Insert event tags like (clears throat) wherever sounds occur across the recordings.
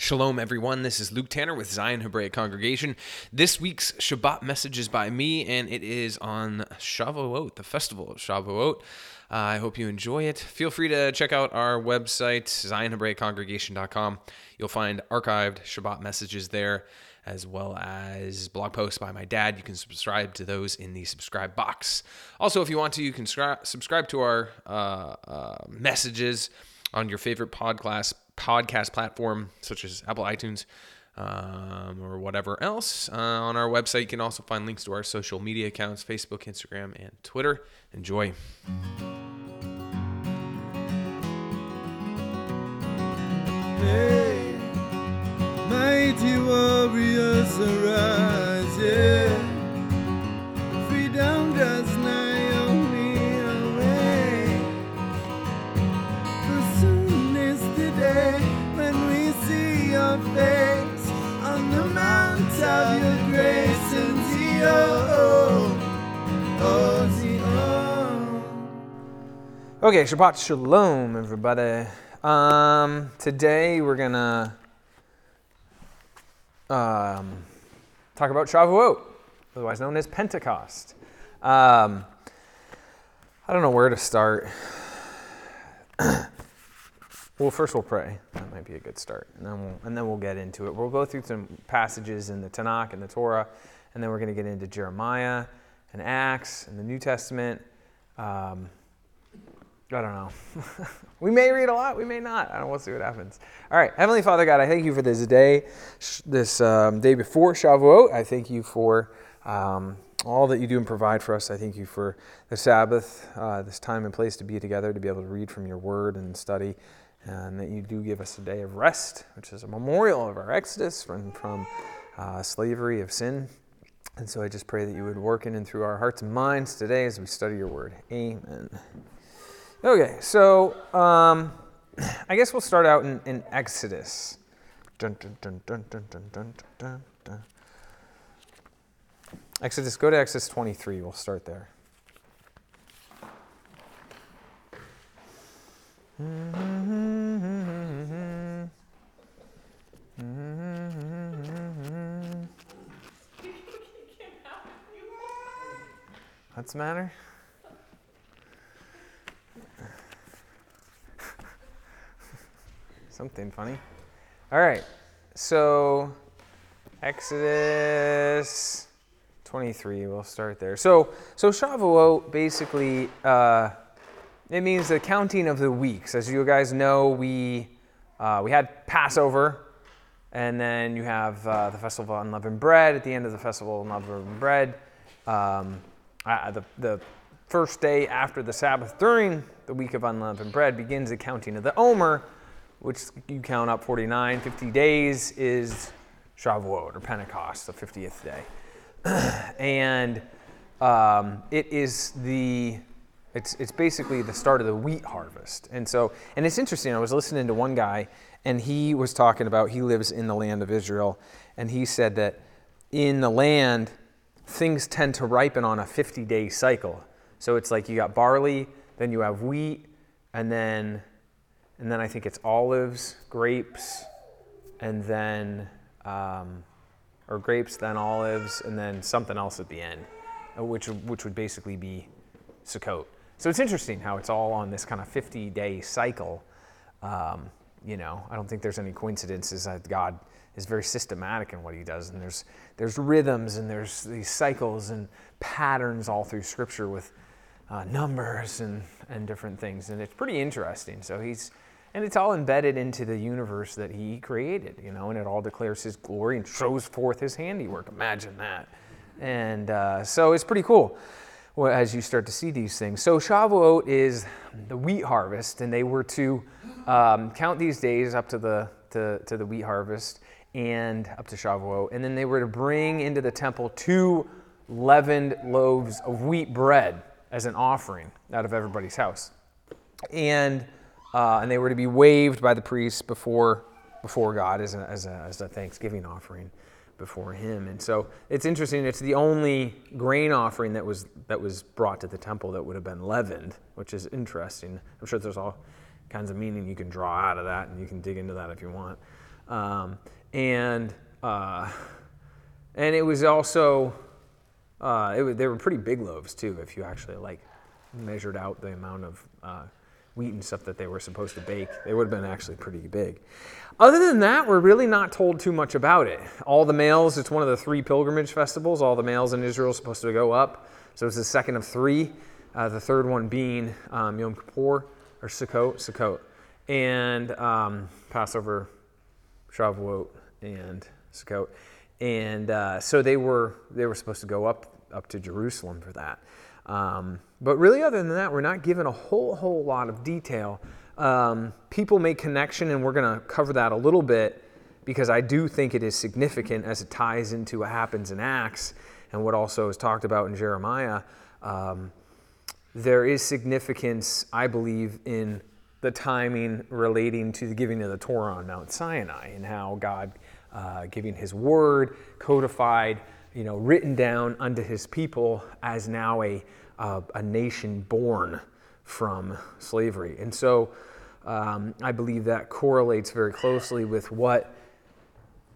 Shalom, everyone. This is Luke Tanner with Zion Hebraic Congregation. This week's Shabbat message is by me, and it is on Shavuot, the festival of Shavuot. Uh, I hope you enjoy it. Feel free to check out our website, zionhebraicongregation.com. You'll find archived Shabbat messages there, as well as blog posts by my dad. You can subscribe to those in the subscribe box. Also, if you want to, you can scri- subscribe to our uh, uh, messages on your favorite podcast podcast platform such as Apple iTunes um, or whatever else. Uh, on our website, you can also find links to our social media accounts Facebook, Instagram, and Twitter. Enjoy. Hey, mighty warriors arise, yeah. Okay, Shabbat Shalom, everybody. Um, today we're gonna um, talk about Shavuot, otherwise known as Pentecost. Um, I don't know where to start. (clears throat) well, first we'll pray. That might be a good start, and then we'll and then we'll get into it. We'll go through some passages in the Tanakh and the Torah, and then we're gonna get into Jeremiah and Acts and the New Testament. Um, I don't know. (laughs) we may read a lot, we may not. I don't. We'll see what happens. All right, Heavenly Father God, I thank you for this day, this um, day before Shavuot. I thank you for um, all that you do and provide for us. I thank you for the Sabbath, uh, this time and place to be together, to be able to read from your Word and study, and that you do give us a day of rest, which is a memorial of our exodus from from uh, slavery of sin. And so I just pray that you would work in and through our hearts and minds today as we study your word. Amen. Okay, so um, I guess we'll start out in, in Exodus. Dun, dun, dun, Exodus, go to Exodus 23. We'll start there. Mm-hmm, mm-hmm, mm-hmm, mm-hmm. What's the matter? (laughs) Something funny. All right. So, Exodus 23. We'll start there. So, so Shavuot basically uh, it means the counting of the weeks. As you guys know, we uh, we had Passover, and then you have uh, the festival of unleavened bread. At the end of the festival of unleavened bread, um, uh, the the first day after the Sabbath during the week of unleavened bread begins the counting of the Omer which you count up 49, 50 days is Shavuot or Pentecost, the 50th day. (clears throat) and um, it is the, it's, it's basically the start of the wheat harvest. And so, and it's interesting, I was listening to one guy and he was talking about, he lives in the land of Israel, and he said that in the land, things tend to ripen on a 50 day cycle. So it's like you got barley, then you have wheat, and then and then I think it's olives, grapes, and then, um, or grapes, then olives, and then something else at the end, uh, which, which would basically be Sukkot. So it's interesting how it's all on this kind of 50 day cycle. Um, you know, I don't think there's any coincidences that God is very systematic in what he does. And there's, there's rhythms and there's these cycles and patterns all through Scripture with uh, numbers and, and different things. And it's pretty interesting. So he's, and it's all embedded into the universe that he created, you know, and it all declares his glory and shows forth his handiwork. Imagine that. And uh, so it's pretty cool as you start to see these things. So Shavuot is the wheat harvest, and they were to um, count these days up to the, to, to the wheat harvest and up to Shavuot. And then they were to bring into the temple two leavened loaves of wheat bread as an offering out of everybody's house. And uh, and they were to be waved by the priests before, before God as a, as, a, as a thanksgiving offering before Him. And so it's interesting. It's the only grain offering that was that was brought to the temple that would have been leavened, which is interesting. I'm sure there's all kinds of meaning you can draw out of that, and you can dig into that if you want. Um, and uh, and it was also uh, it was, they were pretty big loaves too. If you actually like measured out the amount of uh, wheat and stuff that they were supposed to bake, they would have been actually pretty big. Other than that, we're really not told too much about it. All the males, it's one of the three pilgrimage festivals. All the males in Israel are supposed to go up. So it's the second of three. Uh, the third one being um, Yom Kippur or Sukkot, Sukkot, and um, Passover, Shavuot, and Sukkot. And uh, so they were they were supposed to go up up to Jerusalem for that. Um, but really, other than that, we're not given a whole whole lot of detail. Um, people make connection, and we're going to cover that a little bit because I do think it is significant as it ties into what happens in Acts and what also is talked about in Jeremiah. Um, there is significance, I believe, in the timing relating to the giving of the Torah on Mount Sinai and how God uh, giving His word, codified, you know, written down unto His people as now a uh, a nation born from slavery. And so, um, I believe that correlates very closely with what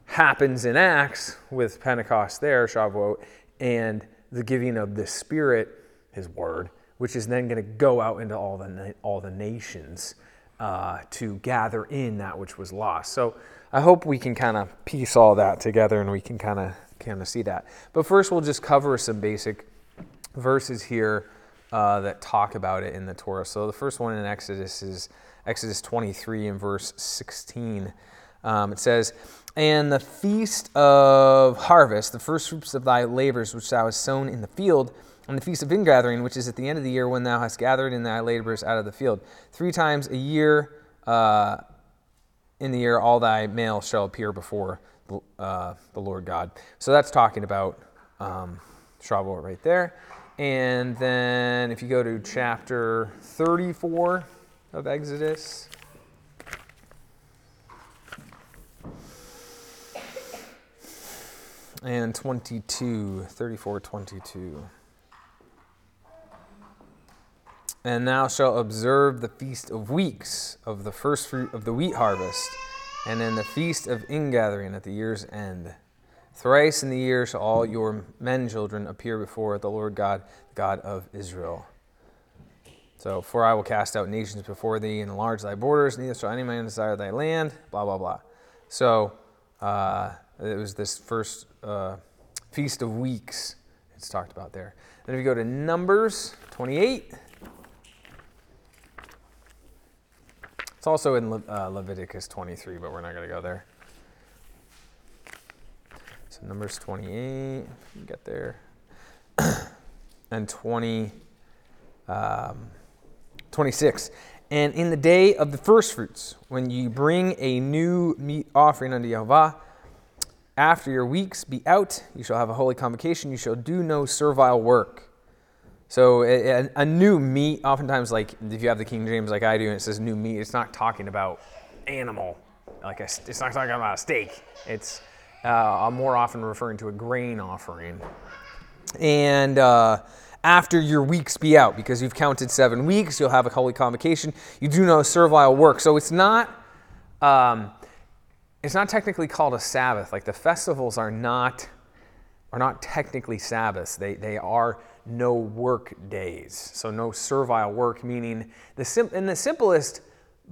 happens in Acts with Pentecost there, Shavuot, and the giving of the Spirit, His word, which is then going to go out into all the all the nations uh, to gather in that which was lost. So I hope we can kind of piece all that together and we can kind of kind of see that. But first, we'll just cover some basic verses here uh, that talk about it in the Torah. So the first one in Exodus is Exodus 23 and verse 16. Um, it says, And the feast of harvest, the first fruits of thy labors which thou hast sown in the field, and the feast of ingathering, which is at the end of the year when thou hast gathered in thy laborers out of the field. Three times a year uh, in the year all thy males shall appear before the, uh, the Lord God. So that's talking about um, Shavuot right there. And then if you go to chapter 34 of Exodus, and 22, 34, 22. And thou shalt observe the feast of weeks of the first fruit of the wheat harvest, and in the feast of ingathering at the year's end. Thrice in the year shall all your men children appear before the Lord God, the God of Israel. So, for I will cast out nations before thee and enlarge thy borders, neither shall any man desire thy land, blah, blah, blah. So, uh, it was this first uh, Feast of Weeks it's talked about there. Then if you go to Numbers 28, it's also in Le- uh, Leviticus 23, but we're not going to go there. So Numbers 28, get there, (coughs) and 20, um, 26. And in the day of the first fruits, when you bring a new meat offering unto Jehovah, after your weeks be out, you shall have a holy convocation. You shall do no servile work. So a, a, new meat, oftentimes, like if you have the King James like I do, and it says new meat, it's not talking about animal. Like a, it's not talking about a steak. It's uh, more often referring to a grain offering. And uh, after your weeks be out, because you've counted seven weeks, you'll have a holy convocation. You do no servile work. So it's not. Um, it's not technically called a Sabbath. Like the festivals are not are not technically Sabbaths. They they are no work days. So no servile work, meaning the sim- in the simplest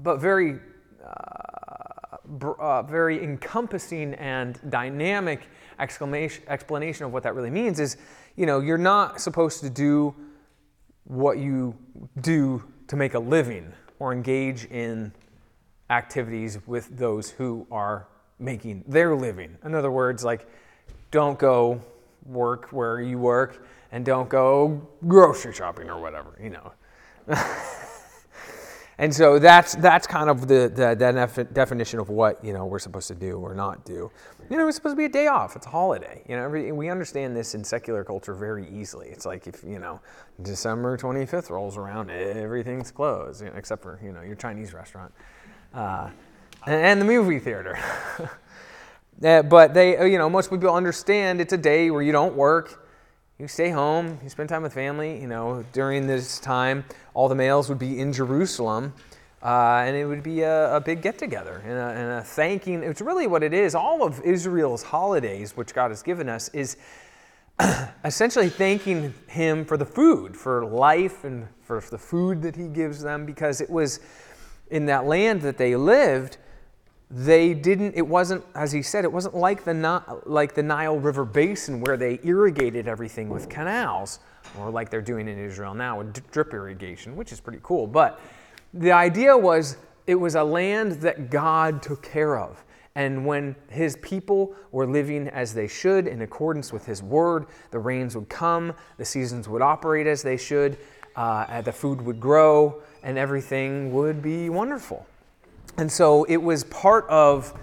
but very uh, br- uh, very encompassing and dynamic exclamation explanation of what that really means is, you know, you're not supposed to do what you do to make a living or engage in activities with those who are making their living. In other words, like, don't go work where you work and don't go grocery shopping or whatever, you know. (laughs) and so that's that's kind of the, the, the definition of what you know we're supposed to do or not do. You know, it's supposed to be a day off. It's a holiday. You know, every, we understand this in secular culture very easily. It's like if you know December 25th rolls around, everything's closed, you know, except for you know your Chinese restaurant uh, and the movie theater. (laughs) uh, but they, you know, most people understand it's a day where you don't work. You stay home, you spend time with family. You know, during this time, all the males would be in Jerusalem Uh, and it would be a, a big get together and and a thanking. It's really what it is. All of Israel's holidays, which God has given us, is (clears throat) essentially thanking Him for the food, for life, and for the food that He gives them, because it was in that land that they lived. They didn't. It wasn't, as He said, it wasn't like the Ni- like the Nile River basin where they irrigated everything with canals, or like they're doing in Israel now with drip irrigation, which is pretty cool. But the idea was it was a land that God took care of. And when his people were living as they should in accordance with his word, the rains would come, the seasons would operate as they should, uh, the food would grow, and everything would be wonderful. And so it was part of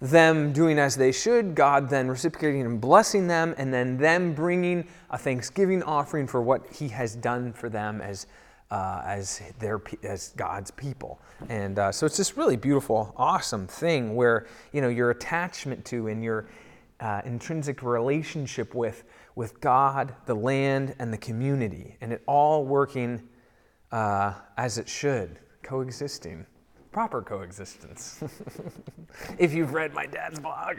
them doing as they should, God then reciprocating and blessing them, and then them bringing a thanksgiving offering for what He has done for them as uh, as their as God's people. And uh, so it's this really beautiful, awesome thing where you know your attachment to and your uh, intrinsic relationship with with God, the land, and the community, and it all working uh, as it should, coexisting, proper coexistence. (laughs) if you've read my dad's blog,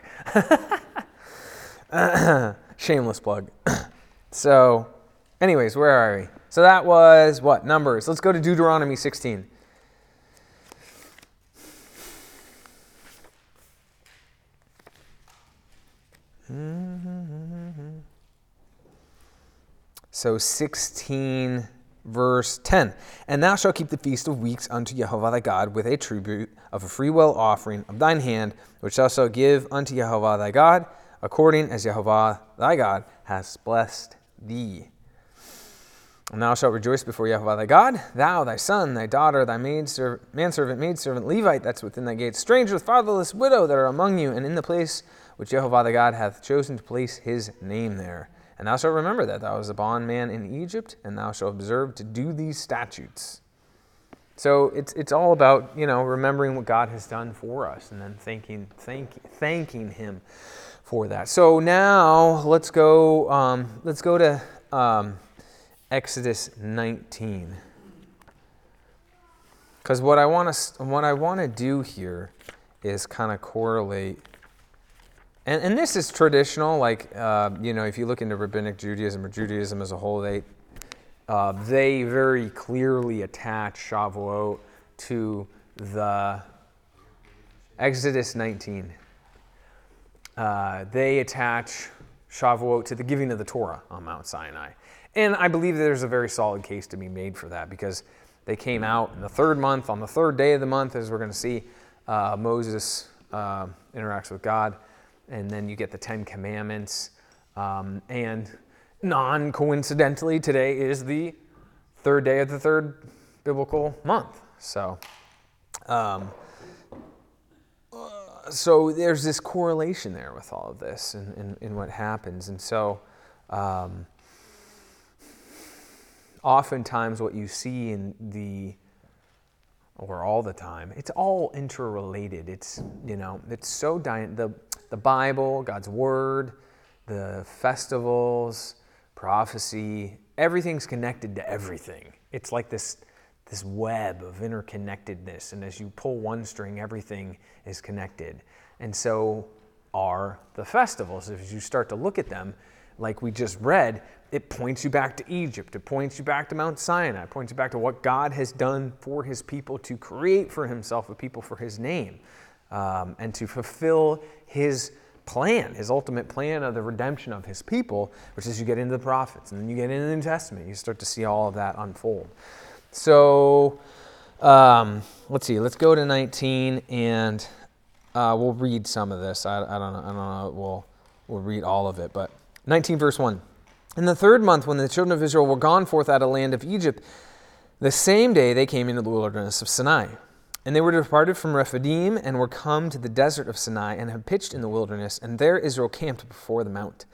(laughs) shameless plug. (coughs) so, anyways, where are we? So that was what? Numbers. Let's go to Deuteronomy 16. So 16 verse 10. And thou shalt keep the feast of weeks unto Jehovah thy God with a tribute of a freewill offering of thine hand, which thou shalt give unto Jehovah thy God, according as Jehovah thy God has blessed thee. And thou shalt rejoice before Jehovah thy God, thou, thy son, thy daughter, thy maidservant, manservant, maidservant, Levite, that's within thy gates, stranger, fatherless, widow that are among you, and in the place which Jehovah thy God hath chosen to place his name there. And thou shalt remember that thou was a bondman in Egypt, and thou shalt observe to do these statutes. So it's, it's all about, you know, remembering what God has done for us and then thanking, thank, thanking him for that. So now let's go, um, let's go to um, Exodus 19. Because what I want to what I want to do here is kind of correlate, and, and this is traditional. Like uh, you know, if you look into rabbinic Judaism or Judaism as a whole, they uh, they very clearly attach Shavuot to the Exodus 19. Uh, they attach Shavuot to the giving of the Torah on Mount Sinai. And I believe there's a very solid case to be made for that because they came out in the third month, on the third day of the month, as we're going to see, uh, Moses uh, interacts with God, and then you get the Ten Commandments. Um, and non coincidentally, today is the third day of the third biblical month. So, um, so there's this correlation there with all of this and, and, and what happens. And so, um, oftentimes what you see in the or all the time it's all interrelated it's you know it's so dy- the the bible god's word the festivals prophecy everything's connected to everything it's like this this web of interconnectedness and as you pull one string everything is connected and so are the festivals As you start to look at them like we just read, it points you back to Egypt. It points you back to Mount Sinai. It points you back to what God has done for his people to create for himself a people for his name um, and to fulfill his plan, his ultimate plan of the redemption of his people, which is you get into the prophets and then you get into the New Testament. You start to see all of that unfold. So um, let's see, let's go to 19 and uh, we'll read some of this. I, I, don't know, I don't know, we'll, we'll read all of it, but 19, verse 1. In the third month, when the children of Israel were gone forth out of the land of Egypt, the same day they came into the wilderness of Sinai. And they were departed from Rephidim and were come to the desert of Sinai and had pitched in the wilderness, and there Israel camped before the mount.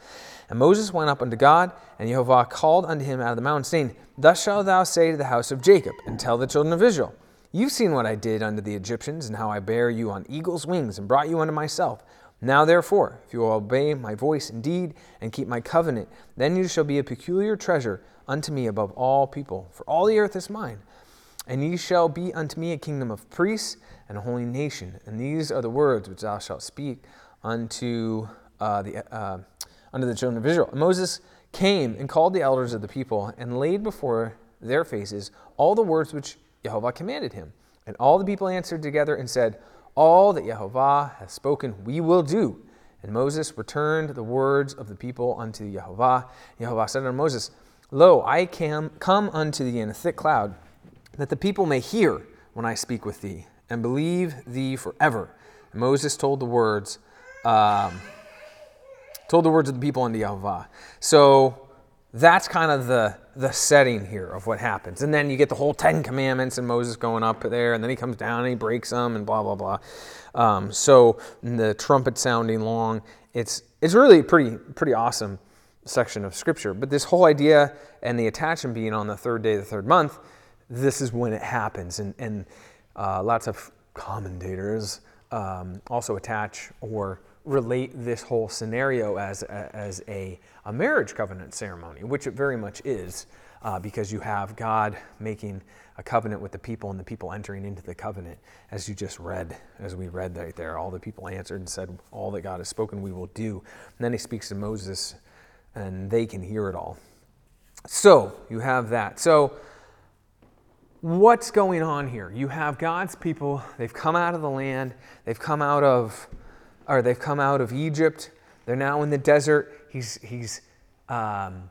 And Moses went up unto God, and Jehovah called unto him out of the mount, saying, Thus shalt thou say to the house of Jacob, and tell the children of Israel, You've seen what I did unto the Egyptians, and how I bare you on eagle's wings, and brought you unto myself. Now, therefore, if you will obey my voice indeed and keep my covenant, then you shall be a peculiar treasure unto me above all people, for all the earth is mine. And ye shall be unto me a kingdom of priests and a holy nation. And these are the words which thou shalt speak unto uh, the uh, unto the children of Israel. And Moses came and called the elders of the people and laid before their faces all the words which Jehovah commanded him. And all the people answered together and said, All that Jehovah hath spoken, we will do. And Moses returned the words of the people unto Jehovah. Jehovah said unto Moses, Lo, I cam, come unto thee in a thick cloud, that the people may hear when I speak with thee, and believe thee forever. And Moses told the words, um, told the words of the people unto Jehovah. So that's kind of the the setting here of what happens. And then you get the whole Ten Commandments and Moses going up there, and then he comes down and he breaks them and blah blah blah. Um, so the trumpet sounding long. It's it's really a pretty pretty awesome section of scripture. But this whole idea and the attachment being on the third day of the third month, this is when it happens. And, and uh, lots of commentators um, also attach or relate this whole scenario as, as a, a marriage covenant ceremony, which it very much is, uh, because you have God making a covenant with the people and the people entering into the covenant, as you just read, as we read right there. All the people answered and said, All that God has spoken, we will do. And then he speaks to Moses, and they can hear it all. So you have that. So, what's going on here? You have God's people, they've come out of the land, they've come out of or they've come out of Egypt. They're now in the desert. He's, he's, um,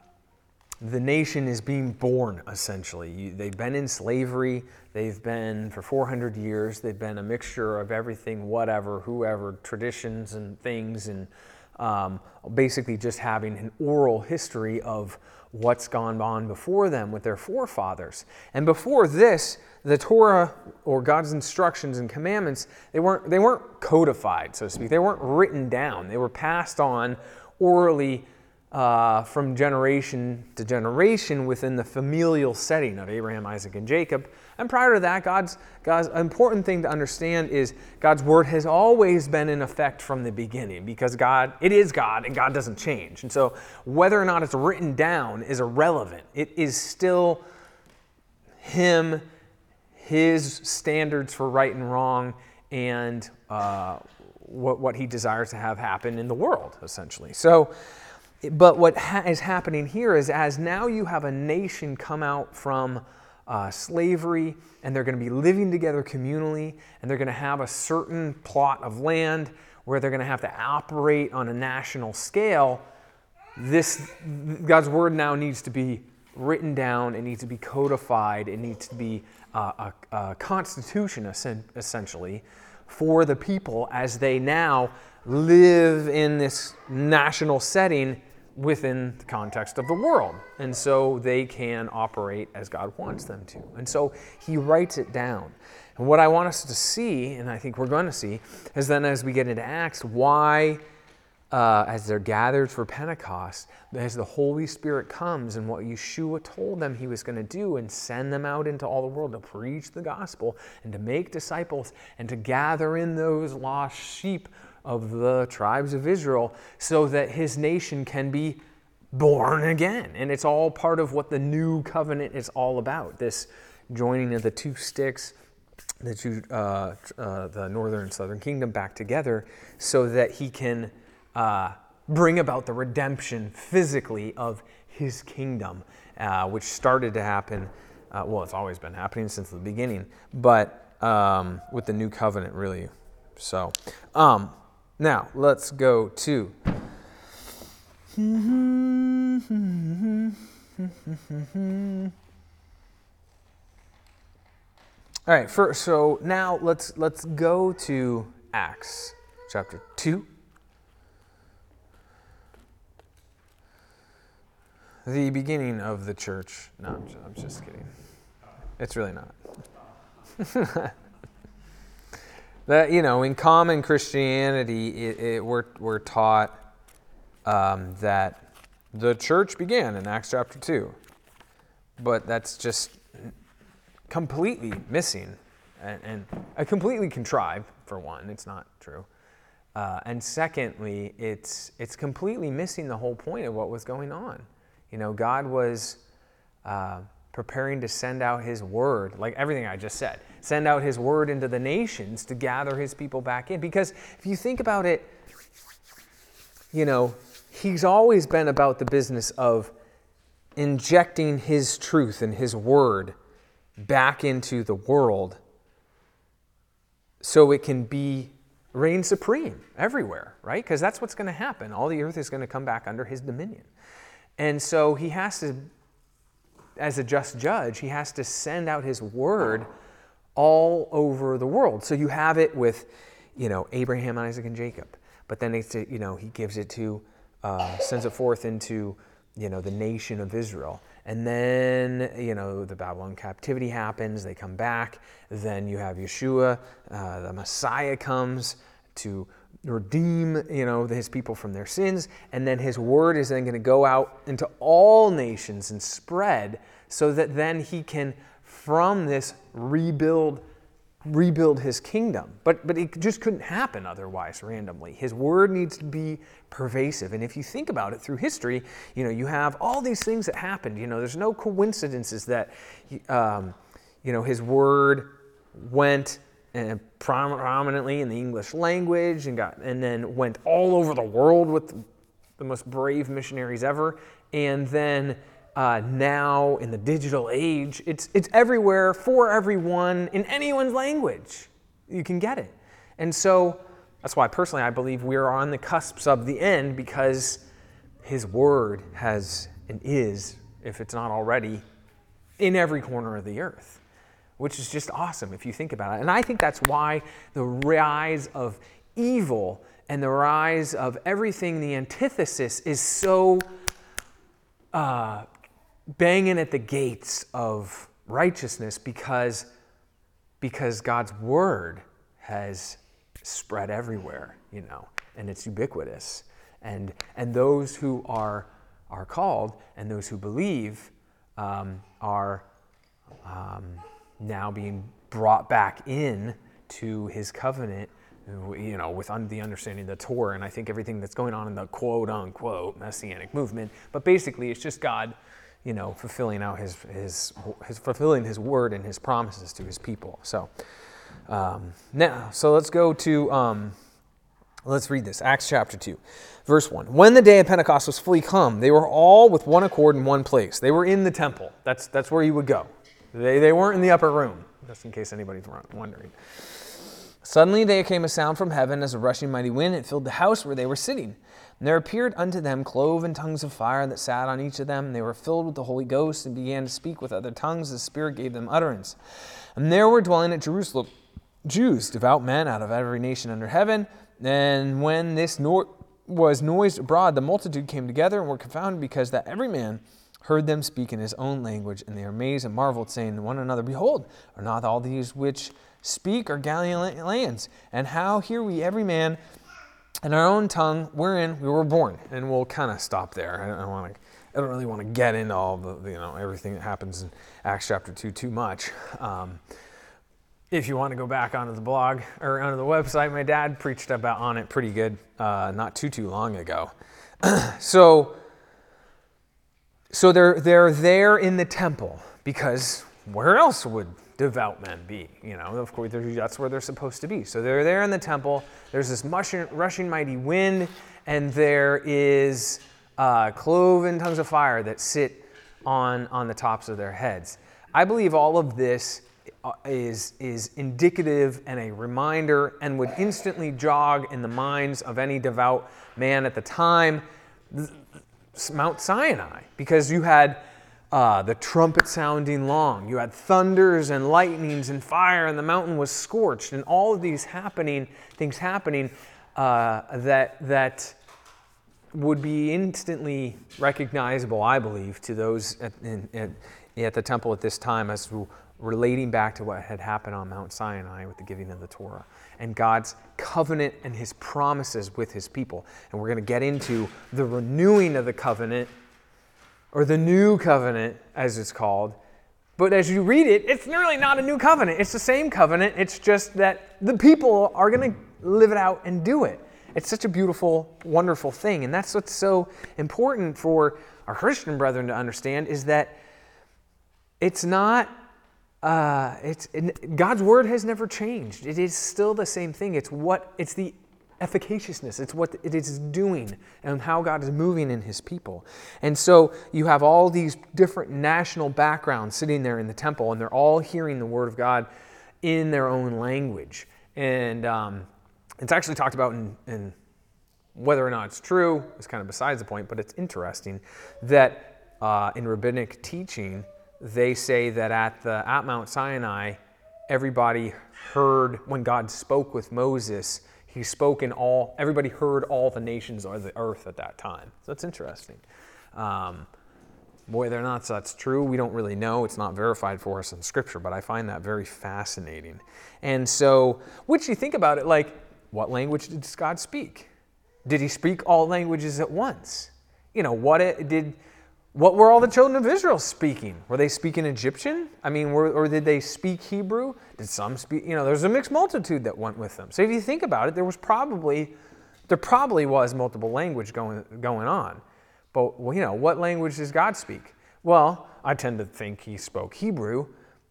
the nation is being born, essentially. You, they've been in slavery. They've been, for 400 years, they've been a mixture of everything, whatever, whoever, traditions and things, and um, basically just having an oral history of what's gone on before them with their forefathers. And before this, the Torah or God's instructions and commandments, they weren't, they weren't codified, so to speak. They weren't written down. They were passed on orally uh, from generation to generation within the familial setting of Abraham, Isaac, and Jacob. And prior to that, God's, God's important thing to understand is God's word has always been in effect from the beginning because God, it is God and God doesn't change. And so whether or not it's written down is irrelevant. It is still Him, His standards for right and wrong, and uh, what, what He desires to have happen in the world, essentially. So, but what ha- is happening here is as now you have a nation come out from uh, slavery and they're going to be living together communally and they're going to have a certain plot of land where they're going to have to operate on a national scale this god's word now needs to be written down it needs to be codified it needs to be uh, a, a constitution essentially for the people as they now live in this national setting within the context of the world. And so they can operate as God wants them to. And so he writes it down. And what I want us to see, and I think we're going to see, is then as we get into Acts, why, uh, as they're gathered for Pentecost, as the Holy Spirit comes and what Yeshua told them he was going to do and send them out into all the world to preach the gospel and to make disciples and to gather in those lost sheep of the tribes of Israel so that his nation can be born again. And it's all part of what the new covenant is all about this joining of the two sticks, the, two, uh, uh, the northern and southern kingdom back together so that he can uh, bring about the redemption physically of his kingdom, uh, which started to happen. Uh, well, it's always been happening since the beginning, but um, with the new covenant, really. So, um, now, let's go to. All right, first, so now let's let's go to Acts chapter 2. The beginning of the church. No, I'm just, I'm just kidding. It's really not. (laughs) that you know in common christianity it, it, we're, we're taught um, that the church began in acts chapter 2 but that's just completely missing and, and completely contrived for one it's not true. Uh, and secondly it's it's completely missing the whole point of what was going on. You know god was uh, preparing to send out his word, like everything I just said, send out his word into the nations to gather his people back in. Because if you think about it, you know, he's always been about the business of injecting his truth and his word back into the world so it can be reign supreme everywhere, right? Because that's what's going to happen. All the earth is going to come back under his dominion. And so he has to, as a just judge, he has to send out his word all over the world. So you have it with, you know, Abraham, Isaac, and Jacob. But then it's, you know, he gives it to, uh, sends it forth into, you know, the nation of Israel. And then, you know, the Babylon captivity happens, they come back. Then you have Yeshua, uh, the Messiah comes to redeem, you know, his people from their sins. And then his word is then going to go out into all nations and spread so that then he can, from this, rebuild rebuild his kingdom. But, but it just couldn't happen otherwise randomly. His word needs to be pervasive. And if you think about it through history, you know, you have all these things that happened. You know, there's no coincidences that, um, you know, his word went and prominently in the English language and got and then went all over the world with the most brave missionaries ever. And then uh, now in the digital age, it's, it's everywhere for everyone in anyone's language. You can get it. And so that's why personally I believe we're on the cusps of the end because his word has and is, if it's not already, in every corner of the earth, which is just awesome if you think about it. And I think that's why the rise of evil and the rise of everything, the antithesis, is so uh, banging at the gates of righteousness because, because God's word has spread everywhere, you know, and it's ubiquitous. And, and those who are, are called and those who believe um, are um, now being brought back in to his covenant you know, with un- the understanding of the Torah, and I think everything that's going on in the quote unquote messianic movement. But basically, it's just God you know, fulfilling out his, his, his fulfilling his word and his promises to his people. So um, now, so let's go to, um, let's read this. Acts chapter 2, verse 1. When the day of Pentecost was fully come, they were all with one accord in one place. They were in the temple. That's, that's where you would go. They, they weren't in the upper room, just in case anybody's wondering. Suddenly there came a sound from heaven as a rushing mighty wind. It filled the house where they were sitting. And there appeared unto them cloven tongues of fire that sat on each of them. And they were filled with the Holy Ghost and began to speak with other tongues as the Spirit gave them utterance. And there were dwelling at Jerusalem Jews, devout men out of every nation under heaven. And when this was noised abroad, the multitude came together and were confounded because that every man heard them speak in his own language. And they were amazed and marveled, saying to one another, Behold, are not all these which speak are Galileans? And how hear we every man in our own tongue wherein we were born. And we'll kind of stop there. I don't want to. I don't really want to get into all the, you know, everything that happens in Acts chapter 2 too much. Um, if you want to go back onto the blog or onto the website, my dad preached about on it pretty good uh, not too too long ago. (clears throat) so, so they're they're there in the temple because where else would devout men be? You know, of course, that's where they're supposed to be. So they're there in the temple. There's this rushing, rushing mighty wind, and there is uh, cloven tongues of fire that sit on, on the tops of their heads. I believe all of this uh, is, is indicative and a reminder and would instantly jog in the minds of any devout man at the time Mount Sinai, because you had uh, the trumpet sounding long. You had thunders and lightnings and fire, and the mountain was scorched, and all of these happening things happening uh, that that would be instantly recognizable, I believe, to those at, in, at, at the temple at this time as relating back to what had happened on Mount Sinai with the giving of the Torah and God's covenant and his promises with his people. And we're going to get into the renewing of the covenant or the new covenant, as it's called. But as you read it, it's really not a new covenant. It's the same covenant. It's just that the people are going to live it out and do it. It's such a beautiful, wonderful thing. And that's what's so important for our Christian brethren to understand is that it's not uh, it's it, God's word has never changed. It is still the same thing. It's what it's the efficaciousness. It's what it is doing and how God is moving in His people. And so you have all these different national backgrounds sitting there in the temple, and they're all hearing the word of God in their own language. And um, it's actually talked about in, in whether or not it's true is kind of besides the point, but it's interesting that uh, in rabbinic teaching they say that at the at Mount Sinai, everybody heard when God spoke with Moses. He spoke in all. Everybody heard all the nations of the earth at that time. So that's interesting. Um, whether or not that's true, we don't really know. It's not verified for us in Scripture, but I find that very fascinating. And so, which you think about it, like, what language did God speak? Did He speak all languages at once? You know, what it, did what were all the children of Israel speaking? Were they speaking Egyptian? I mean, were, or did they speak Hebrew? Did some speak? You know, there's a mixed multitude that went with them. So if you think about it, there was probably, there probably was multiple language going going on. But well, you know, what language does God speak? Well, I tend to think He spoke Hebrew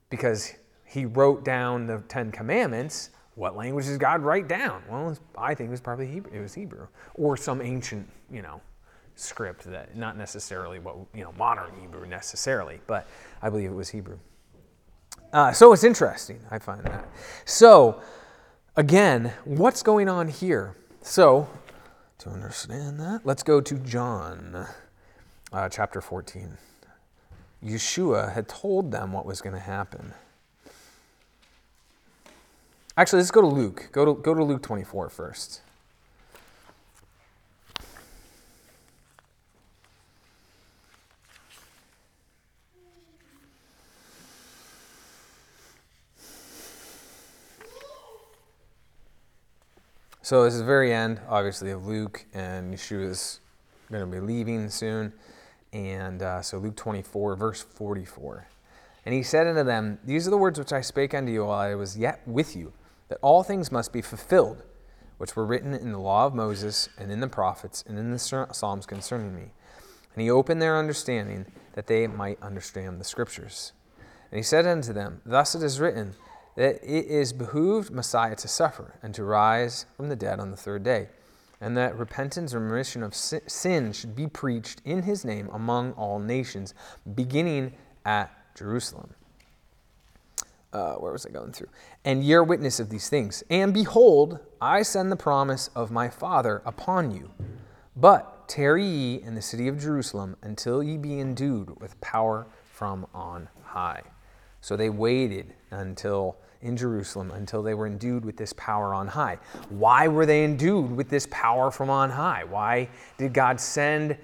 because He wrote down the Ten Commandments. What language does God write down? Well, I think it was probably Hebrew. It was Hebrew or some ancient, you know, script that not necessarily what you know modern Hebrew necessarily, but I believe it was Hebrew. Uh, so it's interesting. I find that. So again, what's going on here? So to understand that, let's go to John, uh, chapter 14. Yeshua had told them what was going to happen. Actually, let's go to Luke. Go to, go to Luke 24 first. So this is the very end, obviously, of Luke, and Yeshua is going to be leaving soon. And uh, so Luke 24, verse 44. And he said unto them, These are the words which I spake unto you while I was yet with you, that all things must be fulfilled, which were written in the law of Moses, and in the prophets, and in the Psalms concerning me. And he opened their understanding, that they might understand the Scriptures. And he said unto them, Thus it is written, that it is behooved Messiah to suffer and to rise from the dead on the third day, and that repentance and remission of sin should be preached in his name among all nations, beginning at Jerusalem. Uh, where was I going through? And ye are witness of these things. And behold, I send the promise of my Father upon you. But tarry ye in the city of Jerusalem until ye be endued with power from on high. So they waited until in Jerusalem until they were endued with this power on high. Why were they endued with this power from on high? Why did God send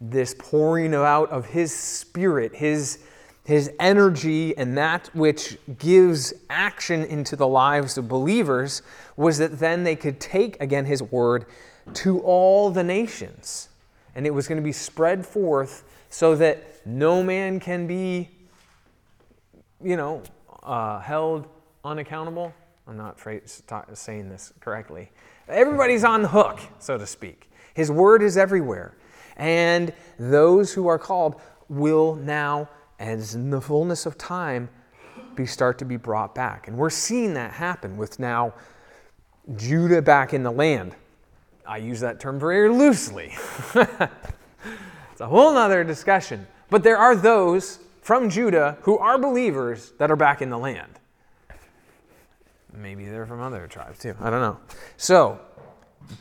this pouring out of His Spirit, His, His energy, and that which gives action into the lives of believers? Was that then they could take again His word to all the nations. And it was going to be spread forth so that no man can be, you know, uh, held unaccountable. I'm not saying this correctly. Everybody's on the hook, so to speak. His word is everywhere. And those who are called will now, as in the fullness of time, be start to be brought back. And we're seeing that happen with now Judah back in the land. I use that term very loosely. (laughs) it's a whole other discussion. But there are those from Judah who are believers that are back in the land. Maybe they're from other tribes too. I don't know. So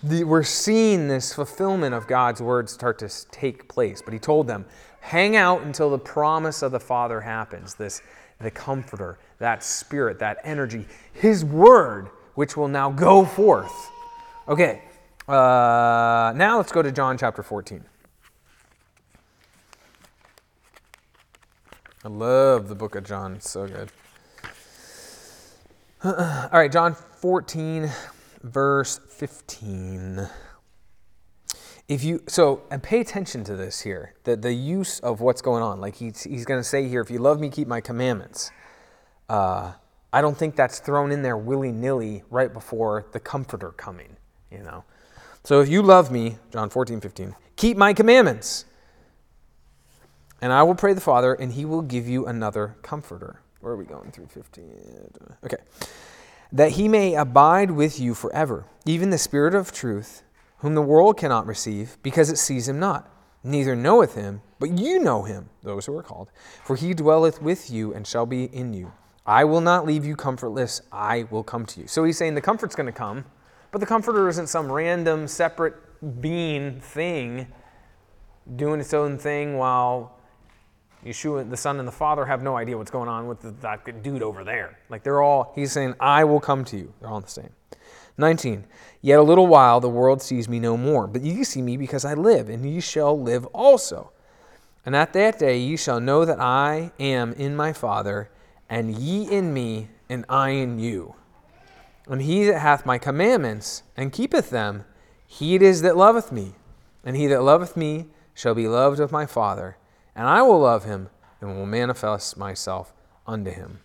the, we're seeing this fulfillment of God's word start to take place. But he told them, hang out until the promise of the Father happens. This, the Comforter, that Spirit, that energy, His word, which will now go forth. Okay. Uh, now let's go to John chapter 14. I love the book of John. So good. (clears throat) All right, John 14, verse 15. If you so and pay attention to this here, the, the use of what's going on. Like he's, he's going to say here, if you love me, keep my commandments. Uh, I don't think that's thrown in there willy nilly right before the comforter coming, you know. So if you love me, John 14, 15, keep my commandments. And I will pray the Father, and he will give you another comforter. Where are we going through 15? Okay. That he may abide with you forever, even the Spirit of truth, whom the world cannot receive, because it sees him not, neither knoweth him, but you know him, those who are called. For he dwelleth with you and shall be in you. I will not leave you comfortless, I will come to you. So he's saying the comfort's going to come, but the comforter isn't some random, separate being thing doing its own thing while Yeshua, the Son, and the Father have no idea what's going on with the, that dude over there. Like they're all, he's saying, I will come to you. They're all the same. 19. Yet a little while the world sees me no more, but ye see me because I live, and ye shall live also. And at that day ye shall know that I am in my Father, and ye in me, and I in you. And he that hath my commandments, and keepeth them, he it is that loveth me. And he that loveth me shall be loved of my Father and I will love him and will manifest myself unto him.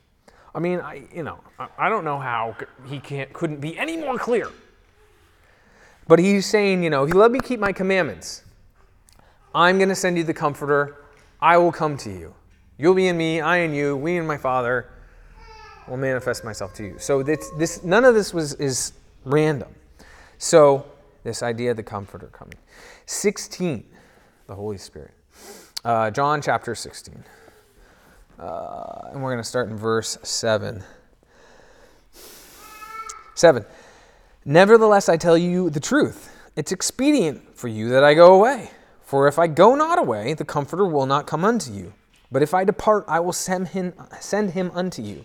I mean, I, you know, I don't know how he can't, couldn't be any more clear. But he's saying, you know, if you let me keep my commandments, I'm going to send you the Comforter. I will come to you. You'll be in me, I in you, we in my Father will manifest myself to you. So this, this none of this was is random. So this idea of the Comforter coming. 16, the Holy Spirit. Uh, John chapter 16. Uh, and we're going to start in verse 7. 7. Nevertheless, I tell you the truth. It's expedient for you that I go away. For if I go not away, the Comforter will not come unto you. But if I depart, I will send him, send him unto you.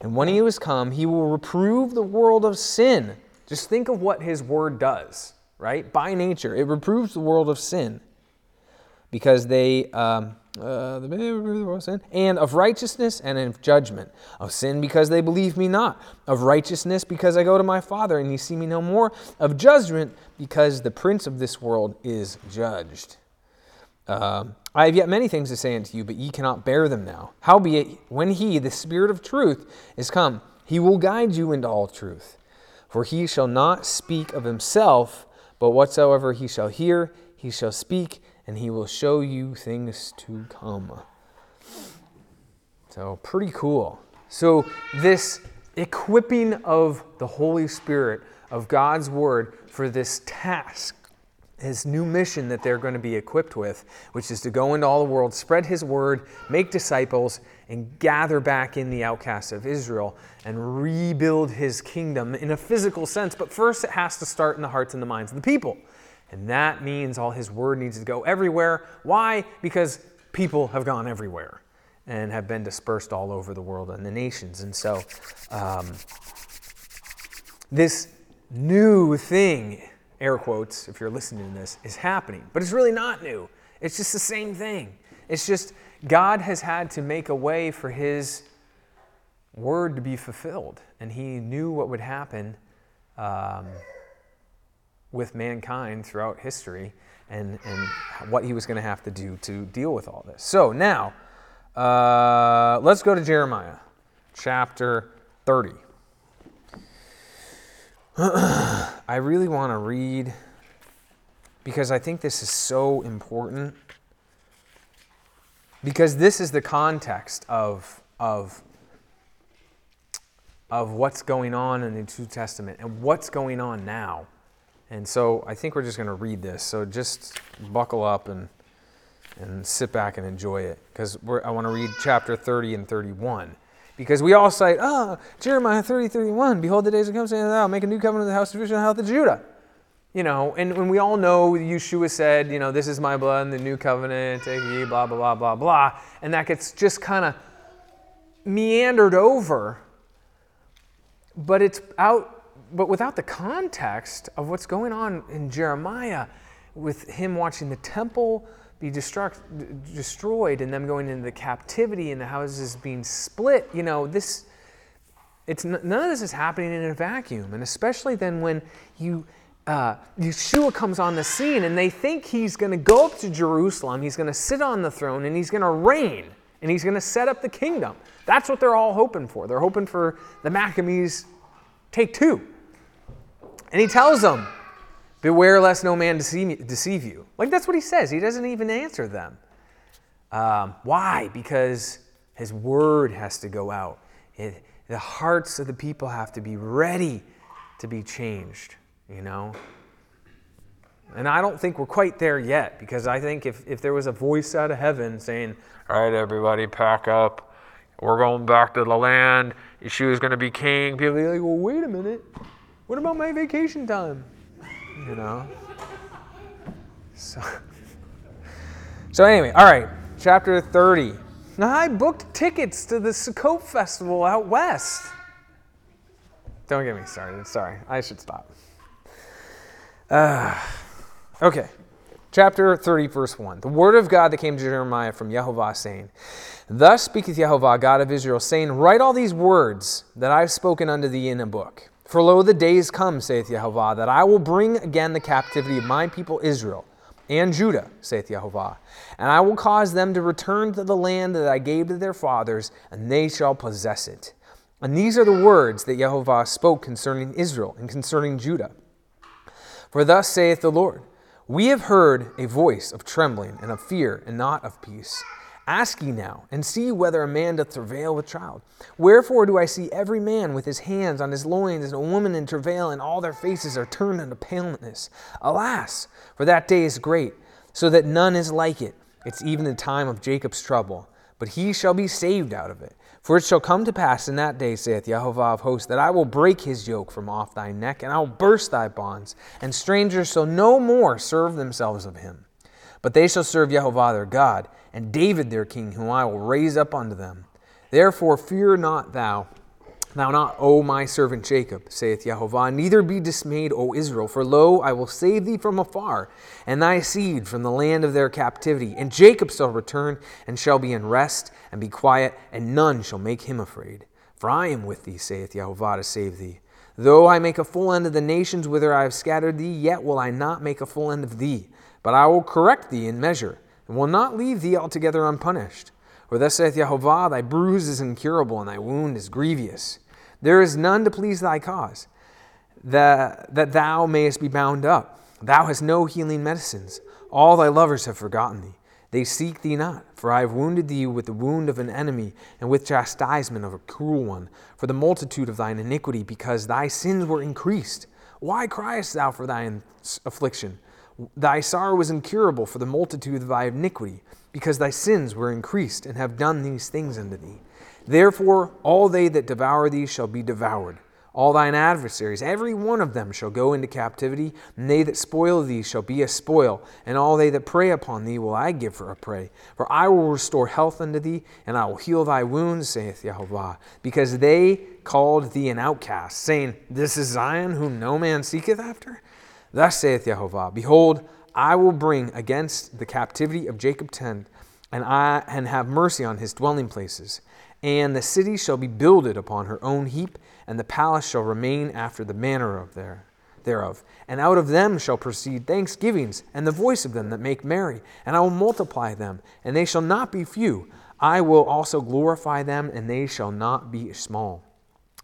And when he is come, he will reprove the world of sin. Just think of what his word does, right? By nature, it reproves the world of sin because they um, uh, and of righteousness and of judgment. Of sin because they believe me not. Of righteousness because i go to my father and ye see me no more. Of judgment because the prince of this world is judged. Uh, i have yet many things to say unto you but ye cannot bear them now. Howbeit when he the spirit of truth is come he will guide you into all truth. For he shall not speak of himself but whatsoever he shall hear he shall speak and he will show you things to come. So, pretty cool. So, this equipping of the Holy Spirit, of God's Word for this task, his new mission that they're going to be equipped with, which is to go into all the world, spread his word, make disciples, and gather back in the outcasts of Israel and rebuild his kingdom in a physical sense. But first, it has to start in the hearts and the minds of the people. And that means all his word needs to go everywhere. Why? Because people have gone everywhere and have been dispersed all over the world and the nations. And so, um, this new thing, air quotes, if you're listening to this, is happening. But it's really not new. It's just the same thing. It's just God has had to make a way for his word to be fulfilled. And he knew what would happen. Um, with mankind throughout history and, and what he was going to have to do to deal with all this. So now, uh, let's go to Jeremiah chapter 30. (clears throat) I really want to read because I think this is so important. Because this is the context of, of, of what's going on in the New Testament and what's going on now. And so I think we're just going to read this. So just buckle up and, and sit back and enjoy it because I want to read chapter 30 and 31. Because we all cite, oh, Jeremiah 30, 31, behold, the days will come, saying, I'll make a new covenant with the house of Israel and the house of Judah. You know, and when we all know Yeshua said, you know, this is my blood and the new covenant, take blah, blah, blah, blah, blah. And that gets just kind of meandered over. But it's out but without the context of what's going on in Jeremiah, with him watching the temple be destruct, destroyed and them going into the captivity and the houses being split, you know, this, it's none of this is happening in a vacuum. And especially then when you, uh, Yeshua comes on the scene and they think he's going to go up to Jerusalem, he's going to sit on the throne and he's going to reign and he's going to set up the kingdom. That's what they're all hoping for. They're hoping for the Maccabees take two. And he tells them, Beware lest no man deceive you. Like that's what he says. He doesn't even answer them. Um, why? Because his word has to go out. It, the hearts of the people have to be ready to be changed, you know? And I don't think we're quite there yet because I think if, if there was a voice out of heaven saying, All right, everybody, pack up. We're going back to the land. Yeshua's going to be king. People would be like, Well, wait a minute. What about my vacation time? You know? So, so anyway, all right, chapter 30. Now, I booked tickets to the Sukkot festival out west. Don't get me started. Sorry, I should stop. Uh, okay, chapter 30, verse 1. The word of God that came to Jeremiah from Jehovah, saying, Thus speaketh Jehovah, God of Israel, saying, Write all these words that I have spoken unto thee in a book. For lo, the days come, saith Jehovah, that I will bring again the captivity of my people Israel and Judah, saith Jehovah. And I will cause them to return to the land that I gave to their fathers, and they shall possess it. And these are the words that Jehovah spoke concerning Israel and concerning Judah. For thus saith the Lord We have heard a voice of trembling and of fear, and not of peace. Ask ye now, and see whether a man doth travail with child. Wherefore do I see every man with his hands on his loins, and a woman in travail, and all their faces are turned unto paleness? Alas, for that day is great, so that none is like it. It's even the time of Jacob's trouble, but he shall be saved out of it. For it shall come to pass in that day, saith Jehovah of hosts, that I will break his yoke from off thy neck, and I will burst thy bonds, and strangers shall no more serve themselves of him. But they shall serve Jehovah their God and David their king, whom I will raise up unto them. Therefore fear not thou, thou not, O my servant Jacob, saith Jehovah, neither be dismayed, O Israel, for lo, I will save thee from afar, and thy seed from the land of their captivity. And Jacob shall return, and shall be in rest, and be quiet, and none shall make him afraid. For I am with thee, saith Jehovah, to save thee. Though I make a full end of the nations whither I have scattered thee, yet will I not make a full end of thee, but I will correct thee in measure and will not leave thee altogether unpunished. For thus saith Jehovah, Thy bruise is incurable, and thy wound is grievous. There is none to please thy cause, that, that thou mayest be bound up. Thou hast no healing medicines. All thy lovers have forgotten thee. They seek thee not, for I have wounded thee with the wound of an enemy, and with chastisement of a cruel one, for the multitude of thine iniquity, because thy sins were increased. Why criest thou for thine affliction? Thy sorrow was incurable for the multitude of thy iniquity, because thy sins were increased, and have done these things unto thee. Therefore, all they that devour thee shall be devoured. All thine adversaries, every one of them, shall go into captivity, and they that spoil thee shall be a spoil, and all they that prey upon thee will I give for a prey. For I will restore health unto thee, and I will heal thy wounds, saith Jehovah, because they called thee an outcast, saying, This is Zion, whom no man seeketh after. Thus saith Jehovah, Behold, I will bring against the captivity of Jacob tent, and I and have mercy on his dwelling places. And the city shall be builded upon her own heap, and the palace shall remain after the manner of there, thereof. And out of them shall proceed thanksgivings, and the voice of them that make merry. And I will multiply them, and they shall not be few. I will also glorify them, and they shall not be small.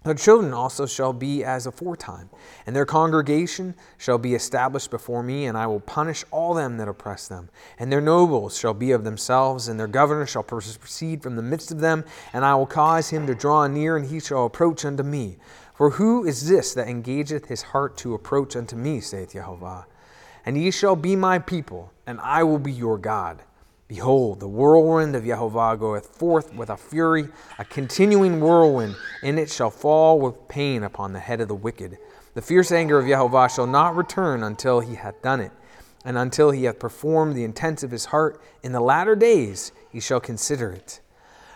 Their children also shall be as aforetime, and their congregation shall be established before me, and I will punish all them that oppress them. And their nobles shall be of themselves, and their governor shall proceed from the midst of them, and I will cause him to draw near, and he shall approach unto me. For who is this that engageth his heart to approach unto me, saith Jehovah? And ye shall be my people, and I will be your God. Behold, the whirlwind of Jehovah goeth forth with a fury, a continuing whirlwind, and it shall fall with pain upon the head of the wicked. The fierce anger of Jehovah shall not return until he hath done it, and until he hath performed the intents of his heart. In the latter days he shall consider it.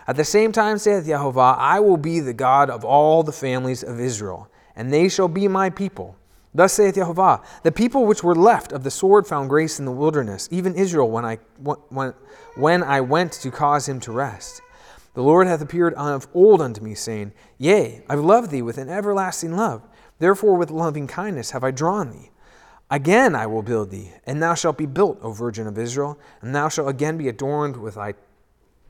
At the same time saith Jehovah, I will be the God of all the families of Israel, and they shall be my people. Thus saith Jehovah, the people which were left of the sword found grace in the wilderness, even Israel, when I, when, when I went to cause him to rest. The Lord hath appeared of old unto me, saying, Yea, I've loved thee with an everlasting love. Therefore with loving kindness have I drawn thee. Again I will build thee, and thou shalt be built, O Virgin of Israel, and thou shalt again be adorned with thy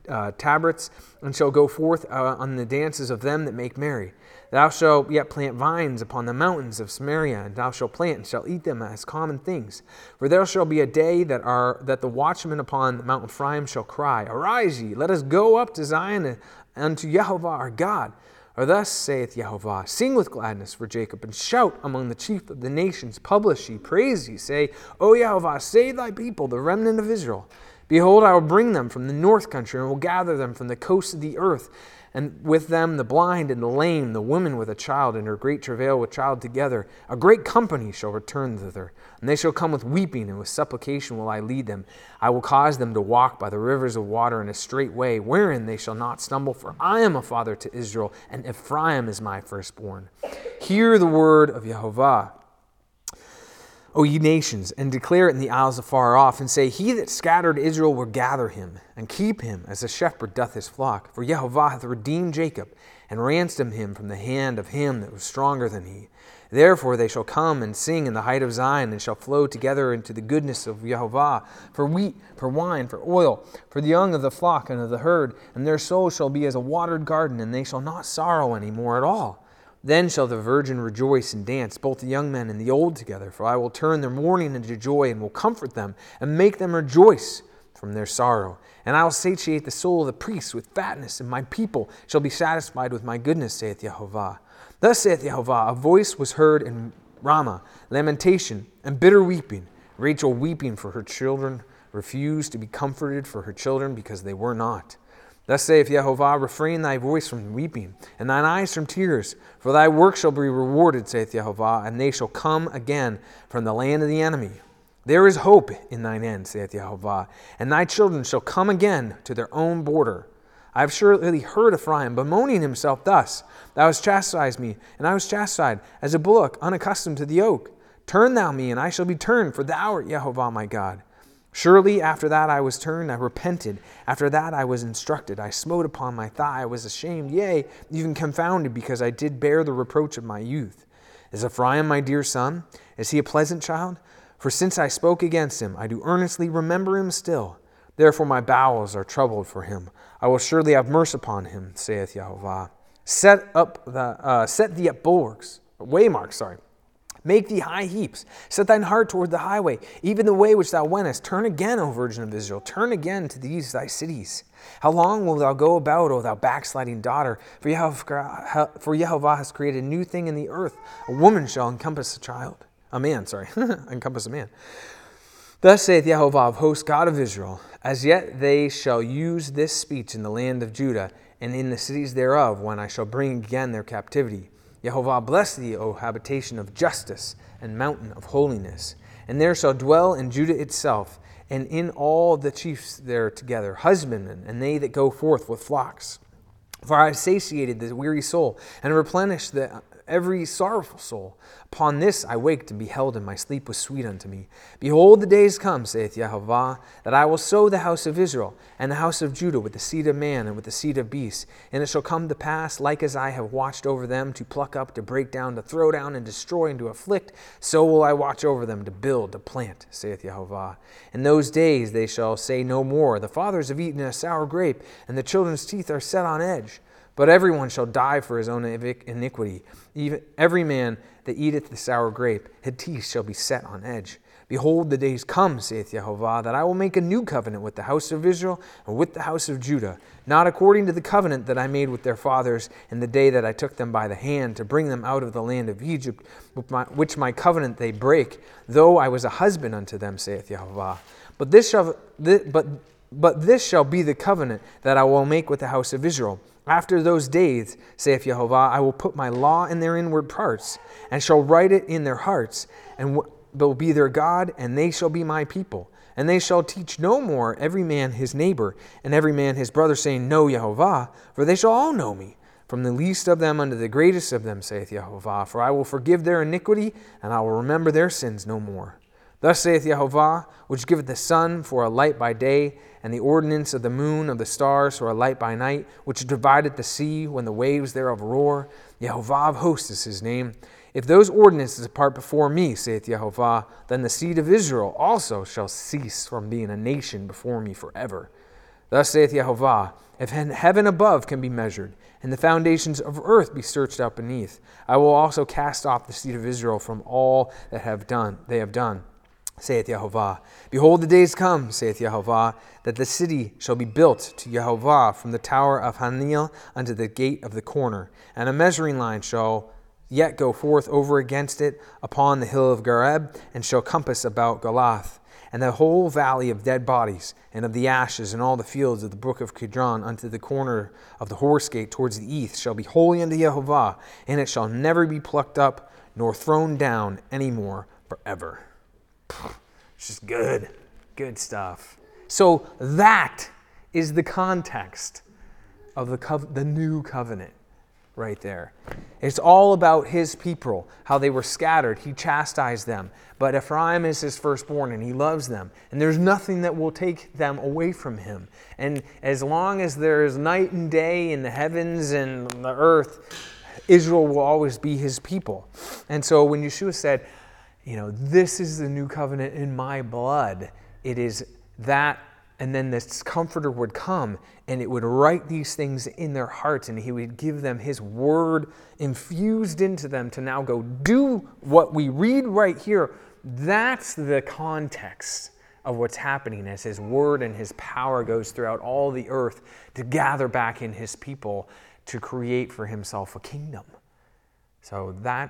uh, tabrets, and shall go forth uh, on the dances of them that make merry. Thou shalt yet plant vines upon the mountains of Samaria, and thou shalt plant and shalt eat them as common things. For there shall be a day that are that the watchmen upon Mount Ephraim shall cry, Arise ye, let us go up to Zion unto Jehovah our God. Or thus saith Jehovah, Sing with gladness for Jacob, and shout among the chief of the nations. Publish ye, praise ye, say, O Jehovah, save thy people, the remnant of Israel. Behold, I will bring them from the north country, and will gather them from the coasts of the earth and with them the blind and the lame, the woman with a child, and her great travail with child together. A great company shall return thither, and they shall come with weeping, and with supplication will I lead them. I will cause them to walk by the rivers of water in a straight way, wherein they shall not stumble, for I am a father to Israel, and Ephraim is my firstborn. Hear the word of Jehovah. O ye nations, and declare it in the isles afar off, and say, He that scattered Israel will gather him, and keep him as a shepherd doth his flock. For Jehovah hath redeemed Jacob, and ransomed him from the hand of him that was stronger than he. Therefore they shall come and sing in the height of Zion, and shall flow together into the goodness of Jehovah, for wheat, for wine, for oil, for the young of the flock and of the herd, and their soul shall be as a watered garden, and they shall not sorrow any more at all. Then shall the virgin rejoice and dance, both the young men and the old together. For I will turn their mourning into joy, and will comfort them, and make them rejoice from their sorrow. And I will satiate the soul of the priests with fatness, and my people shall be satisfied with my goodness, saith Jehovah. Thus saith Jehovah A voice was heard in Ramah, lamentation and bitter weeping. Rachel weeping for her children, refused to be comforted for her children because they were not. Thus saith Jehovah, refrain thy voice from weeping, and thine eyes from tears, for thy work shall be rewarded, saith Jehovah, and they shall come again from the land of the enemy. There is hope in thine end, saith Jehovah, and thy children shall come again to their own border. I have surely heard Ephraim bemoaning himself thus Thou hast chastised me, and I was chastised, as a bullock unaccustomed to the yoke. Turn thou me, and I shall be turned, for thou art Jehovah my God. Surely after that I was turned, I repented. After that I was instructed. I smote upon my thigh. I was ashamed, yea, even confounded, because I did bear the reproach of my youth. Is Ephraim my dear son? Is he a pleasant child? For since I spoke against him, I do earnestly remember him still. Therefore my bowels are troubled for him. I will surely have mercy upon him, saith Jehovah. Set up the uh, set thee up bulwarks, waymarks, sorry Make thee high heaps. Set thine heart toward the highway, even the way which thou wentest. Turn again, O Virgin of Israel. Turn again to these thy cities. How long wilt thou go about, O thou backsliding daughter? For Jehovah, for has created a new thing in the earth. A woman shall encompass a child. A man, sorry, (laughs) encompass a man. Thus saith Jehovah of hosts, God of Israel As yet they shall use this speech in the land of Judah and in the cities thereof, when I shall bring again their captivity. Jehovah bless thee, O habitation of justice and mountain of holiness. And there shall dwell in Judah itself, and in all the chiefs there together, husbandmen, and they that go forth with flocks. For I have satiated the weary soul, and replenished the every sorrowful soul. Upon this I waked and beheld, and my sleep was sweet unto me. Behold, the days come, saith Jehovah, that I will sow the house of Israel and the house of Judah with the seed of man and with the seed of beast. And it shall come to pass, like as I have watched over them, to pluck up, to break down, to throw down, and destroy, and to afflict, so will I watch over them, to build, to plant, saith Jehovah. In those days they shall say no more, The fathers have eaten a sour grape, and the children's teeth are set on edge. But everyone shall die for his own iniquity. Even every man that eateth the sour grape, his teeth shall be set on edge. Behold, the days come, saith Jehovah, that I will make a new covenant with the house of Israel and with the house of Judah, not according to the covenant that I made with their fathers in the day that I took them by the hand to bring them out of the land of Egypt, which my covenant they break, though I was a husband unto them, saith Jehovah. But this shall, but, but this shall be the covenant that I will make with the house of Israel after those days, saith Jehovah, I will put my law in their inward parts, and shall write it in their hearts, and will be their God, and they shall be my people. And they shall teach no more every man his neighbor, and every man his brother, saying, Know Jehovah, for they shall all know me, from the least of them unto the greatest of them, saith Jehovah. For I will forgive their iniquity, and I will remember their sins no more. Thus saith Jehovah, which giveth the sun for a light by day, and the ordinance of the moon of the stars for a light by night, which divideth the sea when the waves thereof roar. Jehovah of hosts is his name. If those ordinances depart before me, saith Jehovah, then the seed of Israel also shall cease from being a nation before me forever. Thus saith Jehovah If heaven above can be measured, and the foundations of earth be searched out beneath, I will also cast off the seed of Israel from all that have done they have done saith Jehovah. Behold, the days come, saith Jehovah, that the city shall be built to Jehovah from the tower of Hananel unto the gate of the corner, and a measuring line shall yet go forth over against it upon the hill of Gareb, and shall compass about Galath, and the whole valley of dead bodies, and of the ashes, and all the fields of the brook of Kidron unto the corner of the horse gate towards the east, shall be holy unto Jehovah, and it shall never be plucked up nor thrown down any more forever. It's just good, good stuff. So that is the context of the, cov- the new covenant right there. It's all about his people, how they were scattered. He chastised them. But Ephraim is his firstborn and he loves them. And there's nothing that will take them away from him. And as long as there is night and day in the heavens and the earth, Israel will always be his people. And so when Yeshua said, you know, this is the new covenant in my blood. It is that, and then this comforter would come and it would write these things in their hearts and he would give them his word infused into them to now go do what we read right here. That's the context of what's happening as his word and his power goes throughout all the earth to gather back in his people to create for himself a kingdom. So that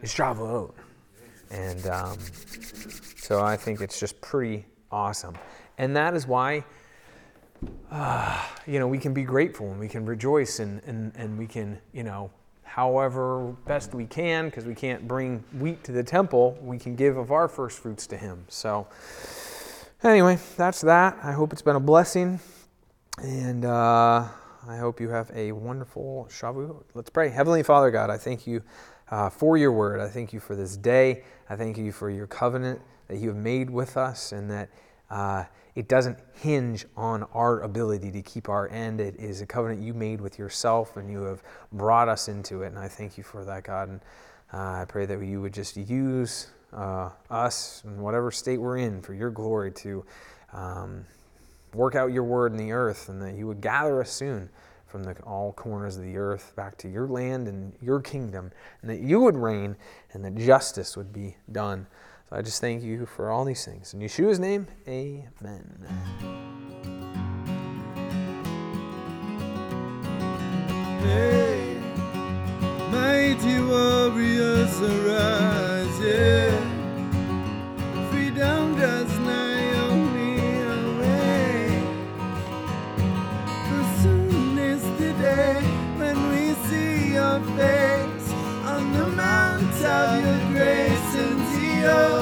is Shavuot. And um, so I think it's just pretty awesome. And that is why, uh, you know, we can be grateful and we can rejoice and, and, and we can, you know, however best we can, because we can't bring wheat to the temple, we can give of our first fruits to Him. So, anyway, that's that. I hope it's been a blessing. And uh, I hope you have a wonderful Shavuot. Let's pray. Heavenly Father God, I thank you uh, for your word. I thank you for this day. I thank you for your covenant that you have made with us and that uh, it doesn't hinge on our ability to keep our end. It is a covenant you made with yourself and you have brought us into it. And I thank you for that, God. And uh, I pray that you would just use uh, us in whatever state we're in for your glory to um, work out your word in the earth and that you would gather us soon from the, all corners of the earth back to your land and your kingdom, and that you would reign and that justice would be done. So I just thank you for all these things. In Yeshua's name, amen. Hey, mighty warriors arise. Yeah.